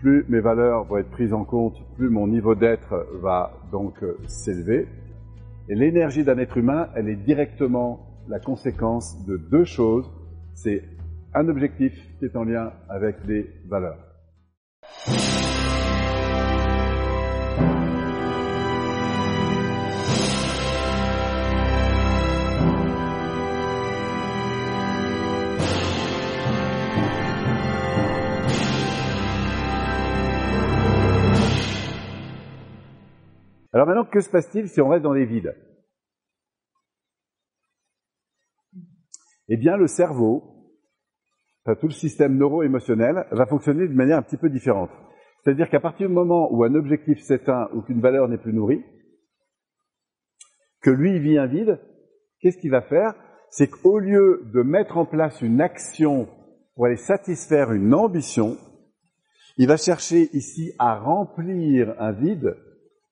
plus mes valeurs vont être prises en compte, plus mon niveau d'être va donc euh, s'élever. Et l'énergie d'un être humain, elle est directement la conséquence de deux choses. C'est un objectif qui est en lien avec des valeurs. Alors maintenant, que se passe-t-il si on reste dans les vides? Eh bien, le cerveau, tout le système neuro-émotionnel, va fonctionner d'une manière un petit peu différente. C'est-à-dire qu'à partir du moment où un objectif s'éteint ou qu'une valeur n'est plus nourrie, que lui vit un vide, qu'est-ce qu'il va faire? C'est qu'au lieu de mettre en place une action pour aller satisfaire une ambition, il va chercher ici à remplir un vide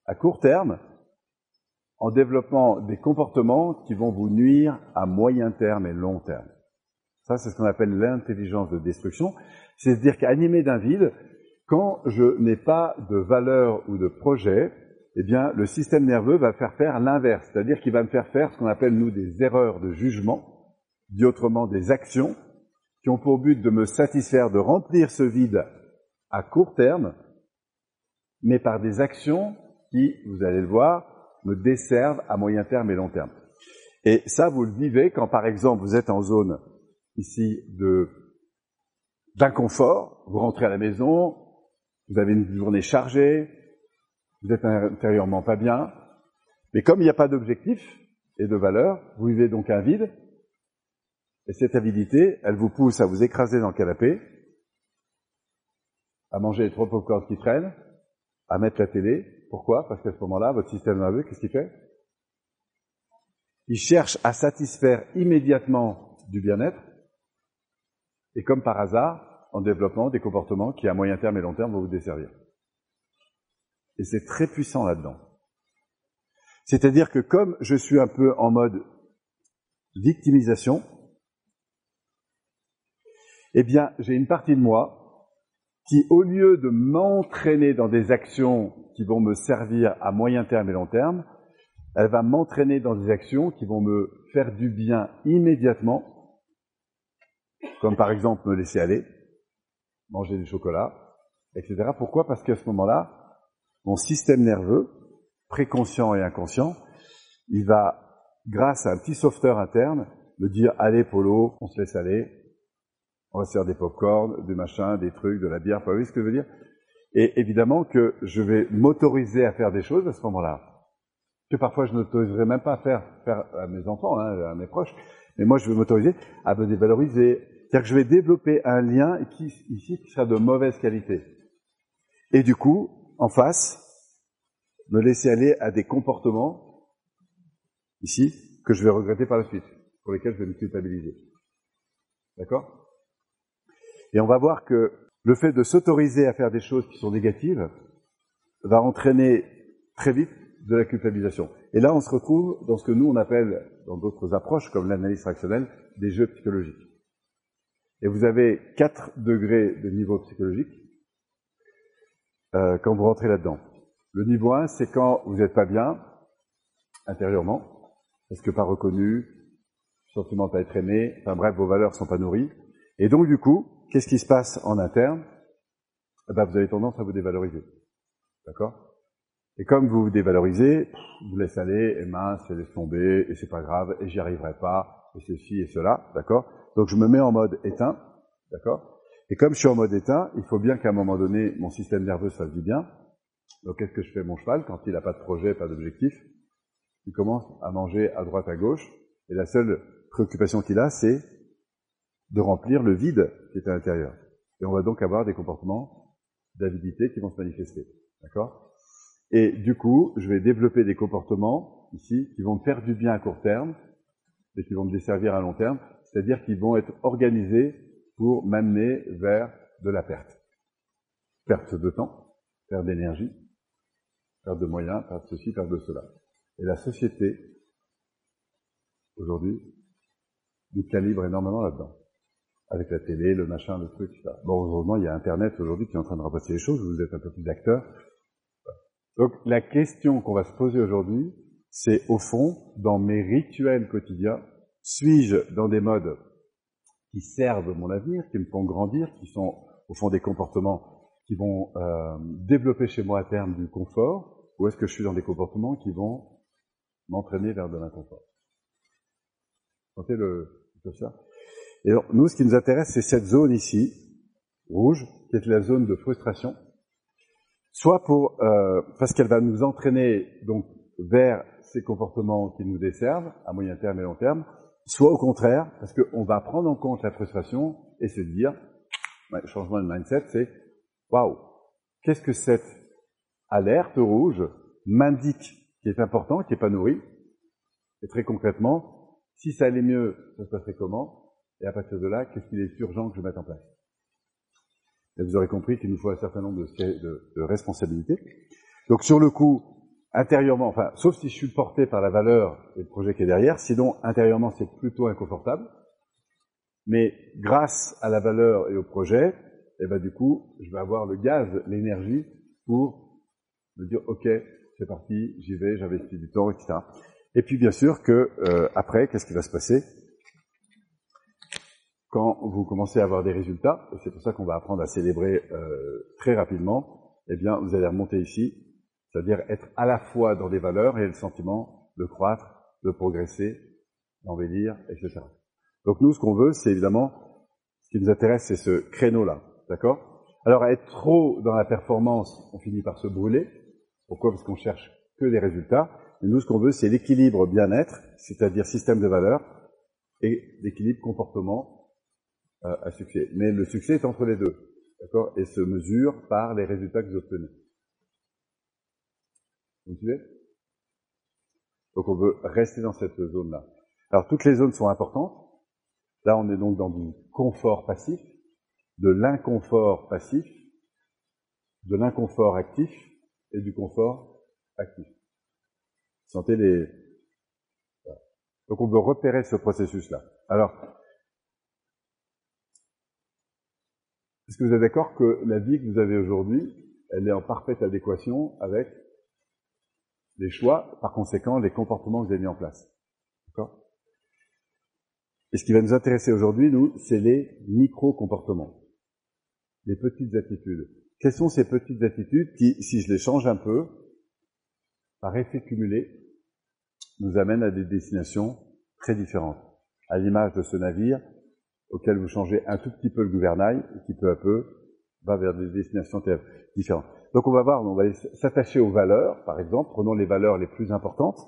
à court terme en développant des comportements qui vont vous nuire à moyen terme et long terme. Ça, c'est ce qu'on appelle l'intelligence de destruction. C'est-à-dire qu'animé d'un vide, quand je n'ai pas de valeur ou de projet, eh bien, le système nerveux va faire faire l'inverse. C'est-à-dire qu'il va me faire faire ce qu'on appelle, nous, des erreurs de jugement, dit autrement des actions, qui ont pour but de me satisfaire, de remplir ce vide à court terme, mais par des actions qui, vous allez le voir, me desservent à moyen terme et long terme. Et ça, vous le vivez quand, par exemple, vous êtes en zone ici d'inconfort, vous rentrez à la maison, vous avez une journée chargée, vous êtes intérieurement pas bien, mais comme il n'y a pas d'objectif et de valeur, vous vivez donc un vide, et cette avidité, elle vous pousse à vous écraser dans le canapé, à manger les trois pop qui traînent, à mettre la télé, pourquoi? Parce qu'à ce moment-là, votre système nerveux, qu'est-ce qu'il fait? Il cherche à satisfaire immédiatement du bien-être, et comme par hasard, en développant des comportements qui, à moyen terme et long terme, vont vous desservir. Et c'est très puissant là-dedans. C'est-à-dire que comme je suis un peu en mode victimisation, eh bien, j'ai une partie de moi qui, au lieu de m'entraîner dans des actions qui vont me servir à moyen terme et long terme, elle va m'entraîner dans des actions qui vont me faire du bien immédiatement, comme par exemple me laisser aller, manger du chocolat, etc. Pourquoi? Parce qu'à ce moment-là, mon système nerveux, préconscient et inconscient, il va, grâce à un petit sauveteur interne, me dire allez Polo, on se laisse aller, on va des pop-corn, des machins, des trucs, de la bière, vous voyez ce que je veux dire? Et évidemment que je vais m'autoriser à faire des choses à ce moment-là. Que parfois je n'autoriserai même pas à faire, faire à mes enfants, hein, à mes proches, mais moi je vais m'autoriser à me dévaloriser. C'est-à-dire que je vais développer un lien qui, ici qui sera de mauvaise qualité. Et du coup, en face, me laisser aller à des comportements, ici, que je vais regretter par la suite, pour lesquels je vais me culpabiliser. D'accord? Et on va voir que le fait de s'autoriser à faire des choses qui sont négatives va entraîner très vite de la culpabilisation. Et là, on se retrouve dans ce que nous, on appelle, dans d'autres approches, comme l'analyse fractionnelle, des jeux psychologiques. Et vous avez quatre degrés de niveau psychologique euh, quand vous rentrez là-dedans. Le niveau 1, c'est quand vous n'êtes pas bien, intérieurement, parce que pas reconnu, sentiment pas être aimé, enfin bref, vos valeurs sont pas nourries. Et donc, du coup, qu'est-ce qui se passe en interne? Eh ben, Vous avez tendance à vous dévaloriser. D'accord? Et comme vous vous dévalorisez, vous laissez aller, et mince, et laisse tomber, et c'est pas grave, et j'y arriverai pas, et ceci et cela, d'accord? Donc je me mets en mode éteint, d'accord? Et comme je suis en mode éteint, il faut bien qu'à un moment donné, mon système nerveux se fasse du bien. Donc qu'est-ce que je fais mon cheval quand il n'a pas de projet, pas d'objectif? Il commence à manger à droite, à gauche, et la seule préoccupation qu'il a, c'est de remplir le vide qui est à l'intérieur. Et on va donc avoir des comportements d'avidité qui vont se manifester. D'accord? Et du coup, je vais développer des comportements ici qui vont me faire du bien à court terme et qui vont me desservir à long terme, c'est-à-dire qu'ils vont être organisés pour m'amener vers de la perte. Perte de temps, perte d'énergie, perte de moyens, perte de ceci, perte de cela. Et la société, aujourd'hui, nous calibre énormément là-dedans. Avec la télé, le machin, le truc, etc. Bon, heureusement, il y a Internet aujourd'hui qui est en train de remplacer les choses, vous êtes un peu plus d'acteurs. Donc, la question qu'on va se poser aujourd'hui, c'est au fond, dans mes rituels quotidiens, suis-je dans des modes qui servent mon avenir, qui me font grandir, qui sont au fond des comportements qui vont euh, développer chez moi à terme du confort, ou est-ce que je suis dans des comportements qui vont m'entraîner vers de l'inconfort? Sentez le, ça Et alors, nous, ce qui nous intéresse, c'est cette zone ici, rouge, qui est la zone de frustration, soit pour euh, parce qu'elle va nous entraîner donc vers ces comportements qui nous desservent à moyen terme et long terme, soit au contraire, parce qu'on va prendre en compte la frustration et se dire, changement de mindset, c'est waouh, qu'est-ce que cette alerte rouge m'indique qui est important, qui n'est pas nourri, et très concrètement, si ça allait mieux, ça se passerait comment, et à partir de là, qu'est-ce qu'il est urgent que je mette en place? Et vous aurez compris qu'il nous faut un certain nombre de, responsabilités. Donc sur le coup, intérieurement, enfin, sauf si je suis porté par la valeur et le projet qui est derrière, sinon intérieurement c'est plutôt inconfortable. Mais grâce à la valeur et au projet, eh ben du coup, je vais avoir le gaz, l'énergie pour me dire ok, c'est parti, j'y vais, j'investis du temps, etc. Et puis bien sûr que euh, après, qu'est-ce qui va se passer? Quand vous commencez à avoir des résultats Et c'est pour ça qu'on va apprendre à célébrer euh, très rapidement. Eh bien, vous allez remonter ici c'est-à-dire être à la fois dans des valeurs et le sentiment de croître, de progresser, d'embellir, etc. Donc nous, ce qu'on veut, c'est évidemment, ce qui nous intéresse, c'est ce créneau-là, d'accord? Alors être trop dans la performance, on finit par se brûler. Pourquoi? Parce qu'on cherche que des résultats. Et nous, ce qu'on veut, c'est l'équilibre bien-être, c'est-à-dire système de valeurs, et l'équilibre comportement à succès. Mais le succès est entre les deux, d'accord? Et se mesure par les résultats que vous obtenez. Vous suivez? Donc on veut rester dans cette zone-là. Alors toutes les zones sont importantes. Là, on est donc dans du confort passif, de l'inconfort passif, de l'inconfort actif et du confort actif. Sentez les... Donc on veut repérer ce processus-là. Alors, est-ce que vous êtes d'accord que la vie que vous avez aujourd'hui, elle est en parfaite adéquation avec les choix, par conséquent, les comportements que vous avez mis en place? D'accord? Et ce qui va nous intéresser aujourd'hui, nous, c'est les micro-comportements, les petites attitudes. Quelles sont ces petites attitudes qui, si je les change un peu, par effet cumulé, nous amènent à des destinations très différentes, à l'image de ce navire auquel vous changez un tout petit peu le gouvernail qui peu à peu va vers des destinations différentes. Donc on va voir, on va s'attacher aux valeurs, par exemple, prenons les valeurs les plus importantes,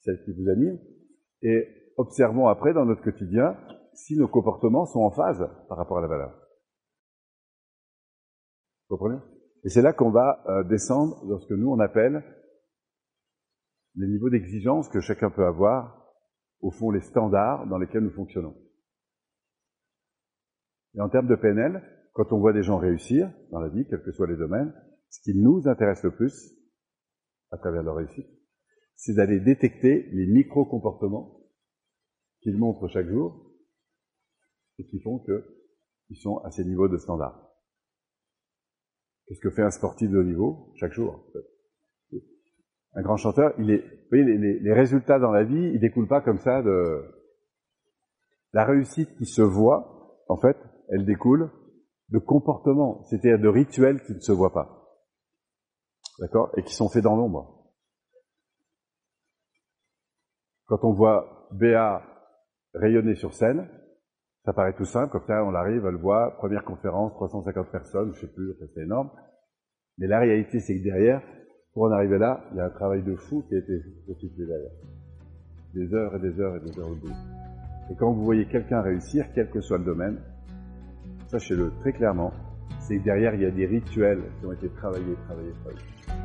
celles qui vous animent, et observons après dans notre quotidien si nos comportements sont en phase par rapport à la valeur. Vous comprenez? Et c'est là qu'on va euh, descendre dans ce que nous on appelle les niveaux d'exigence que chacun peut avoir, au fond les standards dans lesquels nous fonctionnons. Et en termes de PNL, quand on voit des gens réussir dans la vie, quels que soient les domaines, ce qui nous intéresse le plus, à travers leur réussite, c'est d'aller détecter les micro-comportements qu'ils montrent chaque jour et qui font qu'ils sont à ces niveaux de standard. Qu'est-ce que fait un sportif de haut niveau chaque jour Un grand chanteur, il est, vous voyez, les, les résultats dans la vie, ils découlent pas comme ça de la réussite qui se voit, en fait, elle découle de comportements, c'est-à-dire de rituels qui ne se voient pas d'accord, et qui sont faits dans l'ombre. Quand on voit Béa rayonner sur scène, ça paraît tout simple, comme ça on arrive, elle voit, première conférence, 350 personnes, je sais plus, c'est énorme. Mais la réalité, c'est que derrière, pour en arriver là, il y a un travail de fou qui a été effectué derrière. Des heures et des heures et des heures au bout. Et quand vous voyez quelqu'un réussir, quel que soit le domaine, sachez-le très clairement, c'est que derrière, il y a des rituels qui ont été travaillés, travaillés, travaillés.